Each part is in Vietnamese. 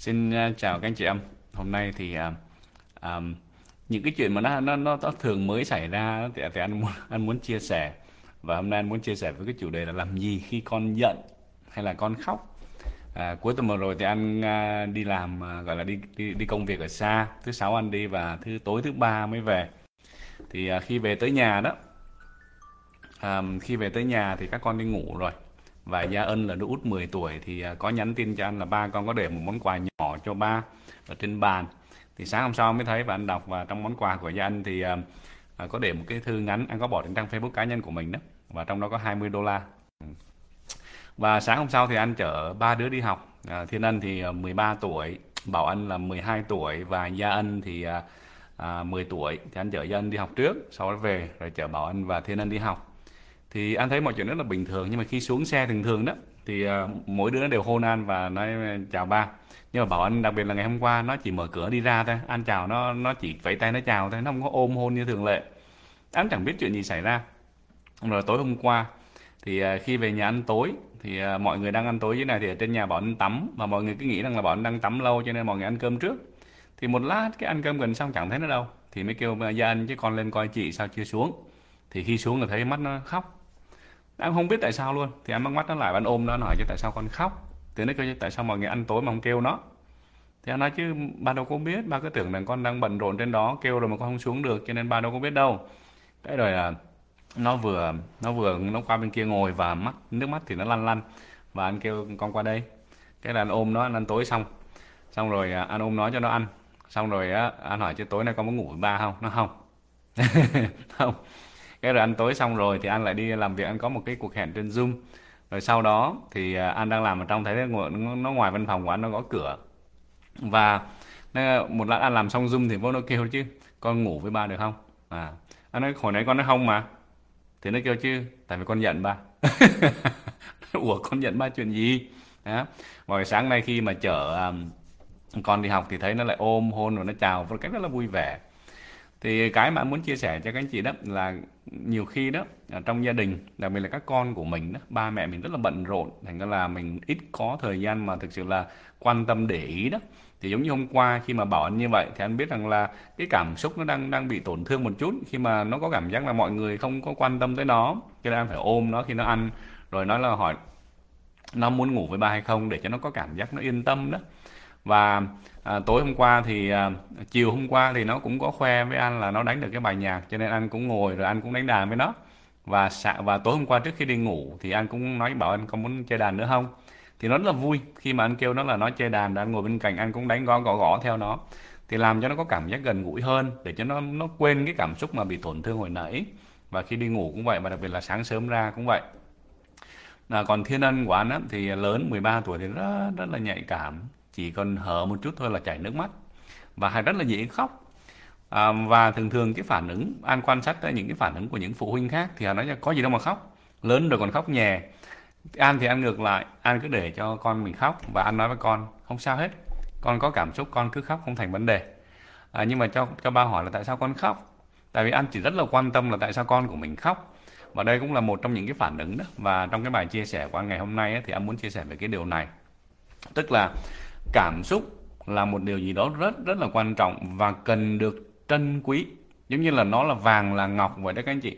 Xin à, chào các anh chị em. Hôm nay thì uh, um, những cái chuyện mà nó nó nó, nó thường mới xảy ra thì, thì anh muốn anh muốn chia sẻ và hôm nay anh muốn chia sẻ với cái chủ đề là làm gì khi con giận hay là con khóc. À, cuối tuần vừa rồi thì anh uh, đi làm uh, gọi là đi, đi đi công việc ở xa. Thứ sáu anh đi và thứ tối thứ ba mới về. Thì uh, khi về tới nhà đó, um, khi về tới nhà thì các con đi ngủ rồi và Gia Ân là đứa út 10 tuổi thì à, có nhắn tin cho anh là ba con có để một món quà nhỏ cho ba ở trên bàn. Thì sáng hôm sau mới thấy và anh đọc và trong món quà của Gia Ân thì à, à, có để một cái thư ngắn anh có bỏ trên trang Facebook cá nhân của mình đó và trong đó có 20 đô la. Và sáng hôm sau thì anh chở ba đứa đi học. À, Thiên Ân thì 13 tuổi Bảo Ân là 12 tuổi và Gia Ân thì à, 10 tuổi. Thì anh chở Gia Ân đi học trước sau đó về rồi chở Bảo Ân và Thiên Ân đi học thì anh thấy mọi chuyện rất là bình thường nhưng mà khi xuống xe thường thường đó thì uh, mỗi đứa đều hôn anh và nói chào ba. Nhưng mà bảo anh đặc biệt là ngày hôm qua nó chỉ mở cửa đi ra thôi anh chào nó nó chỉ vẫy tay nó chào thôi nó không có ôm hôn như thường lệ. Anh chẳng biết chuyện gì xảy ra. Rồi tối hôm qua thì uh, khi về nhà ăn tối thì uh, mọi người đang ăn tối dưới này thì ở trên nhà bọn anh tắm và mọi người cứ nghĩ rằng là bọn anh đang tắm lâu cho nên mọi người ăn cơm trước. Thì một lát cái ăn cơm gần xong chẳng thấy nó đâu thì mới kêu gia anh chứ con lên coi chị sao chưa xuống. Thì khi xuống là thấy mắt nó khóc anh không biết tại sao luôn. Thì anh bắt mắt nó lại, anh ôm nó hỏi chứ tại sao con khóc. Thì nó kêu tại sao mọi người ăn tối mà không kêu nó. Thì anh nói chứ, ba đâu có biết, ba cứ tưởng là con đang bận rộn trên đó, kêu rồi mà con không xuống được, cho nên ba đâu có biết đâu. Cái rồi là nó vừa nó vừa, nó qua bên kia ngồi và mắt, nước mắt thì nó lăn lăn. Và anh kêu, con qua đây. Cái là anh ôm nó, anh ăn tối xong. Xong rồi à, anh ôm nó cho nó ăn. Xong rồi, á, anh hỏi chứ tối nay con có ngủ với ba không? Nó không. Không cái rồi ăn tối xong rồi thì anh lại đi làm việc anh có một cái cuộc hẹn trên zoom. Rồi sau đó thì à, anh đang làm ở trong thấy nó ngoài văn phòng của anh nó gõ cửa. Và một lát anh làm xong zoom thì vô nó kêu chứ con ngủ với ba được không? À anh nói hồi nãy con nói không mà. Thì nó kêu chứ tại vì con giận ba. Ủa con giận ba chuyện gì? Đó. Rồi sáng nay khi mà chở um, con đi học thì thấy nó lại ôm hôn rồi nó chào một cách rất là vui vẻ thì cái mà anh muốn chia sẻ cho các anh chị đó là nhiều khi đó à, trong gia đình, đặc biệt là các con của mình đó, ba mẹ mình rất là bận rộn, thành ra là mình ít có thời gian mà thực sự là quan tâm để ý đó. Thì giống như hôm qua khi mà bảo anh như vậy thì anh biết rằng là cái cảm xúc nó đang đang bị tổn thương một chút, khi mà nó có cảm giác là mọi người không có quan tâm tới nó, cho nên anh phải ôm nó khi nó ăn, rồi nói là hỏi nó muốn ngủ với ba hay không để cho nó có cảm giác nó yên tâm đó và à, tối hôm qua thì à, chiều hôm qua thì nó cũng có khoe với anh là nó đánh được cái bài nhạc cho nên anh cũng ngồi rồi anh cũng đánh đàn với nó. Và và tối hôm qua trước khi đi ngủ thì anh cũng nói bảo anh có muốn chơi đàn nữa không? Thì nó rất là vui khi mà anh kêu nó là nó chơi đàn và anh ngồi bên cạnh anh cũng đánh gõ gõ gõ theo nó. Thì làm cho nó có cảm giác gần gũi hơn để cho nó nó quên cái cảm xúc mà bị tổn thương hồi nãy. Và khi đi ngủ cũng vậy và đặc biệt là sáng sớm ra cũng vậy. Là còn thiên ân của anh á, thì lớn 13 tuổi thì rất rất là nhạy cảm chỉ còn hở một chút thôi là chảy nước mắt. Và hay rất là dễ khóc. À, và thường thường cái phản ứng an quan sát tới những cái phản ứng của những phụ huynh khác thì họ nói là có gì đâu mà khóc. Lớn rồi còn khóc nhè. An thì ăn ngược lại an cứ để cho con mình khóc và an nói với con không sao hết con có cảm xúc con cứ khóc không thành vấn đề. À, nhưng mà cho cho ba hỏi là tại sao con khóc? Tại vì an chỉ rất là quan tâm là tại sao con của mình khóc. Và đây cũng là một trong những cái phản ứng đó. Và trong cái bài chia sẻ của anh ngày hôm nay ấy, thì anh muốn chia sẻ về cái điều này. Tức là cảm xúc là một điều gì đó rất rất là quan trọng và cần được trân quý. Giống như là nó là vàng, là ngọc vậy đấy các anh chị.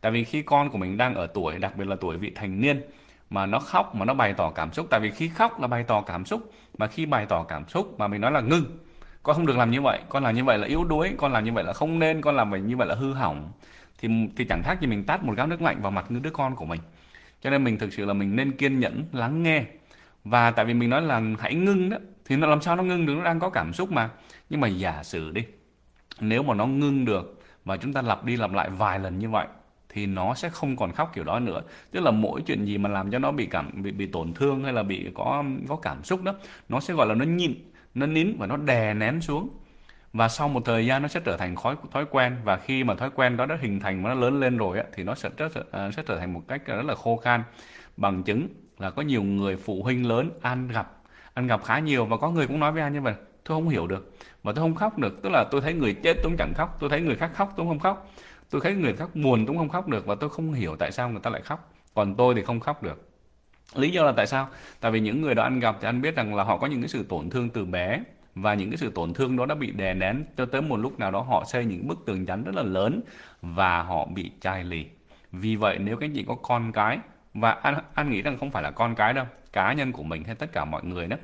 Tại vì khi con của mình đang ở tuổi, đặc biệt là tuổi vị thành niên, mà nó khóc, mà nó bày tỏ cảm xúc. Tại vì khi khóc là bày tỏ cảm xúc, mà khi bày tỏ cảm xúc mà mình nói là ngưng. Con không được làm như vậy, con làm như vậy là yếu đuối, con làm như vậy là không nên, con làm như vậy là hư hỏng. Thì thì chẳng khác gì mình tát một gáo nước lạnh vào mặt đứa con của mình. Cho nên mình thực sự là mình nên kiên nhẫn lắng nghe và tại vì mình nói là hãy ngưng đó thì nó làm sao nó ngưng được? Nó đang có cảm xúc mà. Nhưng mà giả sử đi nếu mà nó ngưng được và chúng ta lặp đi lặp lại vài lần như vậy thì nó sẽ không còn khóc kiểu đó nữa. Tức là mỗi chuyện gì mà làm cho nó bị cảm bị bị tổn thương hay là bị có có cảm xúc đó nó sẽ gọi là nó nhịn nó nín và nó đè nén xuống. Và sau một thời gian nó sẽ trở thành thói thói quen. Và khi mà thói quen đó đã hình thành và nó lớn lên rồi á, thì nó sẽ sẽ ờ, sẽ trở thành một cách rất là khô khan bằng chứng là có nhiều người phụ huynh lớn ăn gặp ăn gặp khá nhiều và có người cũng nói với anh như vậy tôi không hiểu được và tôi không khóc được. Tức là tôi thấy người chết tôi cũng chẳng khóc, tôi thấy người khác khóc tôi không khóc. Tôi thấy người khác buồn tôi cũng không khóc được và tôi không hiểu tại sao người ta lại khóc. Còn tôi thì không khóc được. Lý do là tại sao? Tại vì những người đó anh gặp thì anh biết rằng là họ có những cái sự tổn thương từ bé và những cái sự tổn thương đó đã bị đè nén cho tới một lúc nào đó họ xây những bức tường chắn rất là lớn và họ bị chai lì. Vì vậy nếu các anh chị có con cái và an an nghĩ rằng không phải là con cái đâu cá nhân của mình hay tất cả mọi người đó.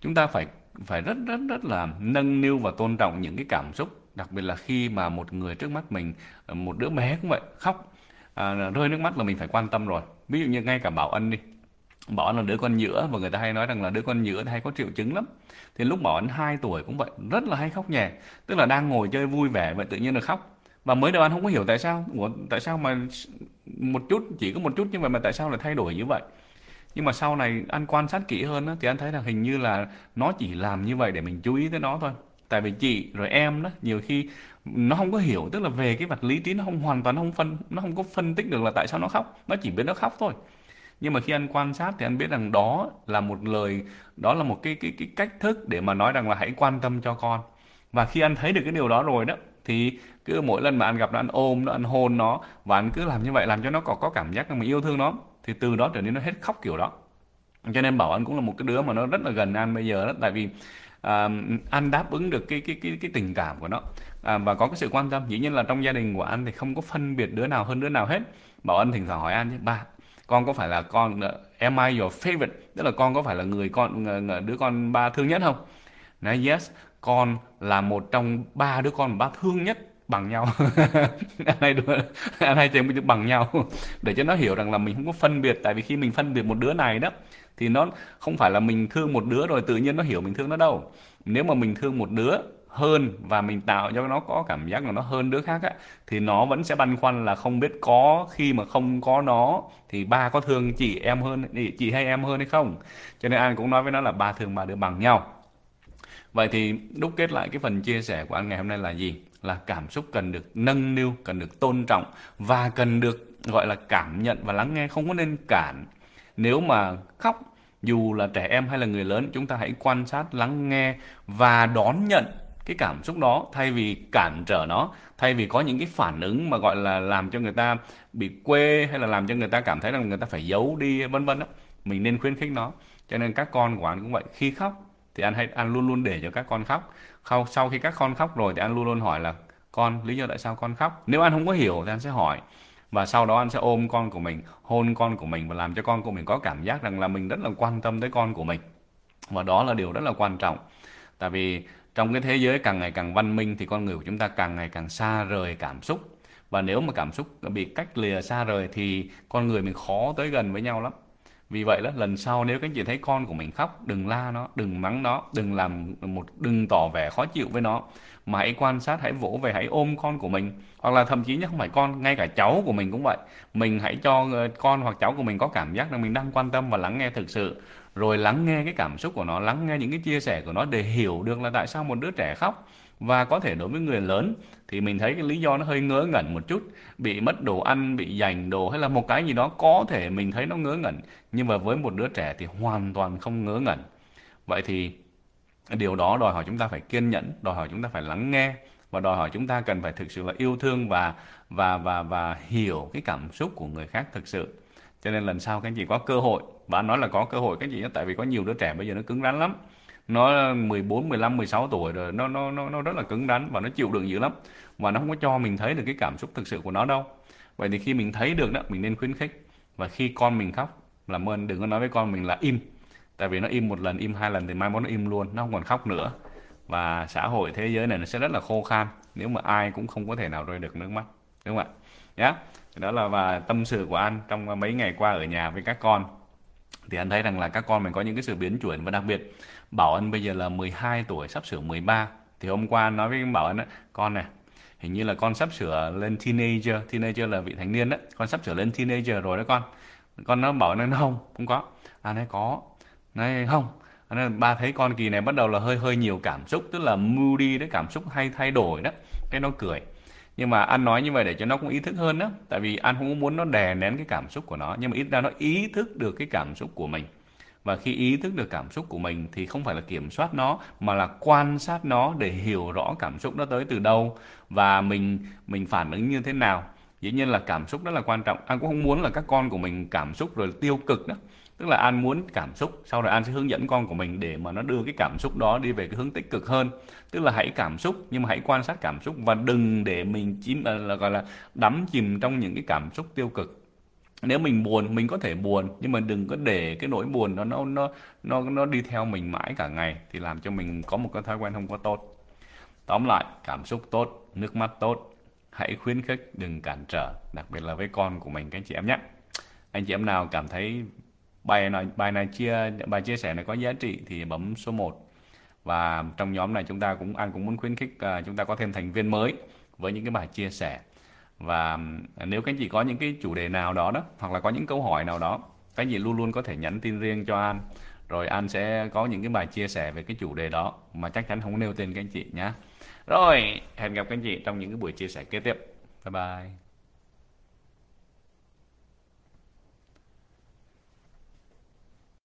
Chúng ta phải phải rất rất rất là nâng niu và tôn trọng những cái cảm xúc đặc biệt là khi mà một người trước mắt mình ờ, một đứa bé cũng vậy khóc à, rơi nước mắt là mình phải quan tâm rồi. Ví dụ như ngay cả bảo ân đi. Bảo ân là đứa con nhựa và người ta hay nói rằng là đứa con nhựa hay có triệu chứng lắm. Thì lúc bảo ân 2 tuổi cũng vậy rất là hay khóc nhè tức là đang ngồi chơi vui vẻ vậy tự nhiên là khóc. Và mới đầu anh không có hiểu tại sao Ủa, tại sao mà một chút chỉ có một chút như vậy mà tại sao lại thay đổi như vậy? Nhưng mà sau này anh quan sát kỹ hơn đó, thì anh thấy là hình như là nó chỉ làm như vậy để mình chú ý tới nó thôi. Tại vì chị rồi em đó nhiều khi nó không có hiểu tức là về cái vật lý trí nó không hoàn toàn không phân nó không có phân tích được là tại sao nó khóc. Nó chỉ biết nó khóc thôi. Nhưng mà khi anh quan sát thì anh biết rằng đó là một lời đó là một cái cái cái cách thức để mà nói rằng là hãy quan tâm cho con. Và khi anh thấy được cái điều đó rồi đó thì cứ mỗi lần mà anh gặp nó anh ôm nó anh hôn nó và anh cứ làm như vậy làm cho nó có có cảm giác là mình yêu thương nó thì từ đó trở nên nó hết khóc kiểu đó. Cho nên bảo anh cũng là một cái đứa mà nó rất là gần anh bây giờ đó tại vì à, anh đáp ứng được cái cái cái cái tình cảm của nó. À, và có cái sự quan tâm dĩ nhiên là trong gia đình của anh thì không có phân biệt đứa nào hơn đứa nào hết. Bảo anh thỉnh thoảng hỏi anh chứ ba con có phải là con ờ, am I your favorite? Tức là con có phải là người con ờ, đứa con ba thương nhất không? Nói yes, con là một trong ba đứa con mà ba thương nhất bằng nhau. Anh hay anh hay chơi mình bằng nhau. Để cho nó hiểu rằng là mình không có phân biệt, tại vì khi mình phân biệt một đứa này đó, thì nó không phải là mình thương một đứa rồi tự nhiên nó hiểu mình thương nó đâu. Nếu mà mình thương một đứa hơn và mình tạo cho nó có cảm giác là nó hơn đứa khác á, thì nó vẫn sẽ băn khoăn là không biết có khi mà không có nó thì ba có thương chị em hơn, chị hay em hơn hay không? Cho nên anh cũng nói với nó là ba thương ba đứa bằng nhau vậy thì đúc kết lại cái phần chia sẻ của anh ngày hôm nay là gì? Là cảm xúc cần được nâng niu, cần được tôn trọng và cần được, gọi là, cảm nhận và lắng nghe, không có nên cản. Nếu mà khóc, dù là trẻ em hay là người lớn, chúng ta hãy quan sát, lắng nghe và đón nhận cái cảm xúc đó thay vì cản trở nó, thay vì có những cái phản ứng mà, gọi là, làm cho người ta bị quê hay là làm cho người ta cảm thấy rằng người ta phải giấu đi, vân vân đó mình nên khuyến khích nó. Cho nên các con của anh cũng vậy. Khi khóc thì anh hay, anh luôn luôn để cho các con khóc. Sau khi các con khóc rồi thì anh luôn luôn hỏi là, con, lý do tại sao con khóc? Nếu anh không có hiểu thì anh sẽ hỏi. Và sau đó anh sẽ ôm con của mình, hôn con của mình và làm cho con của mình có cảm giác rằng là mình rất là quan tâm tới con của mình. Và đó là điều rất là quan trọng. Tại vì trong cái thế giới càng ngày càng văn minh thì con người của chúng ta càng ngày càng xa rời cảm xúc. Và nếu mà cảm xúc bị cách lìa xa rời thì con người mình khó tới gần với nhau lắm vì vậy đó, lần sau nếu các anh chị thấy con của mình khóc, đừng la nó, đừng mắng nó, đừng làm một, đừng tỏ vẻ khó chịu với nó, mà hãy quan sát, hãy vỗ về, hãy ôm con của mình. Hoặc là thậm chí nhé không phải con, ngay cả cháu của mình cũng vậy. Mình hãy cho ờ, con hoặc cháu của mình có cảm giác là mình đang quan tâm và lắng nghe thực sự rồi lắng nghe cái cảm xúc của nó, lắng nghe những cái chia sẻ của nó để hiểu được là tại sao một đứa trẻ khóc và có thể đối với người lớn. Thì mình thấy cái lý do nó hơi ngớ ngẩn một chút, bị mất đồ ăn, bị dành đồ hay là một cái gì đó có thể mình thấy nó ngớ ngẩn. Nhưng mà với một đứa trẻ thì hoàn toàn không ngớ ngẩn. Vậy thì điều đó đòi hỏi chúng ta phải kiên nhẫn, đòi hỏi chúng ta phải lắng nghe và đòi hỏi chúng ta cần phải thực sự là yêu thương và và và và hiểu cái cảm xúc của người khác thực sự. Cho nên lần sau các anh chị có cơ hội và nói là có cơ hội các anh chị tại vì có nhiều đứa trẻ bây giờ nó cứng rắn lắm. Nó 14, 15, 16 tuổi rồi nó nó nó nó rất là cứng rắn và nó chịu đựng dữ lắm. Và nó không có cho mình thấy được cái cảm xúc thực sự của nó đâu. Vậy thì khi mình thấy được đó mình nên khuyến khích. Và khi con mình khóc làm ơn đừng có nói với con mình là im. Tại vì nó im một lần im hai lần thì mai mốt nó im luôn nó không còn khóc nữa. Và xã hội thế giới này nó sẽ rất là khô khan nếu mà ai cũng không có thể nào rơi được nước mắt đúng không ạ? Nhé đó là và tâm sự của anh trong mấy ngày qua ở nhà với các con thì anh thấy rằng là các con mình có những cái sự biến chuyển và đặc biệt Bảo Ân bây giờ là 12 tuổi, sắp sửa 13 thì hôm qua nói với Bảo Ân á, con này, hình như là con sắp sửa lên teenager teenager là vị thành niên đó con sắp sửa lên teenager rồi đó con. Con nó bảo nó không không có. Anh ấy có. Nói, không. Nên ba thấy con kỳ này bắt đầu là hơi hơi nhiều cảm xúc, tức là moody đấy, cảm xúc hay thay đổi đó. Cái nó cười nhưng mà anh nói như vậy để cho nó cũng ý thức hơn đó. Tại vì anh không muốn nó đè nén cái cảm xúc của nó, nhưng mà ít ra nó ý thức được cái cảm xúc của mình. Và khi ý thức được cảm xúc của mình thì không phải là kiểm soát nó, mà là quan sát nó để hiểu rõ cảm xúc nó tới từ đâu và mình mình phản ứng như thế nào. Dĩ nhiên là cảm xúc rất là quan trọng. Anh cũng không muốn là các con của mình cảm xúc rồi tiêu cực đó tức là an muốn cảm xúc, sau đó an sẽ hướng dẫn con của mình để mà nó đưa cái cảm xúc đó đi về cái hướng tích cực hơn. Tức là hãy cảm xúc, nhưng mà hãy quan sát cảm xúc và đừng để mình chìm ờ, là gọi là đắm chìm trong những cái cảm xúc tiêu cực. Nếu mình buồn, mình có thể buồn, nhưng mà đừng có để cái nỗi buồn nó nó nó nó nó đi theo mình mãi cả ngày thì làm cho mình có một cái thói quen không có tốt. Tóm lại, cảm xúc tốt, nước mắt tốt. Hãy khuyến khích, đừng cản trở, đặc biệt là với con của mình, các anh chị em nhé. Anh chị em nào cảm thấy bài này bài này chia bài chia sẻ này có giá trị thì bấm số 1 và trong nhóm này chúng ta cũng anh cũng muốn khuyến khích uh, chúng ta có thêm thành viên mới với những cái bài chia sẻ. Và à, nếu các anh chị có những cái chủ đề nào đó đó hoặc là có những câu hỏi nào đó các anh chị luôn luôn có thể nhắn tin riêng cho An. Rồi An sẽ có những cái bài chia sẻ về cái chủ đề đó mà chắc chắn không nêu tên các anh chị nhé rồi hẹn gặp các anh chị trong những cái buổi chia sẻ kế tiếp. Bye bye.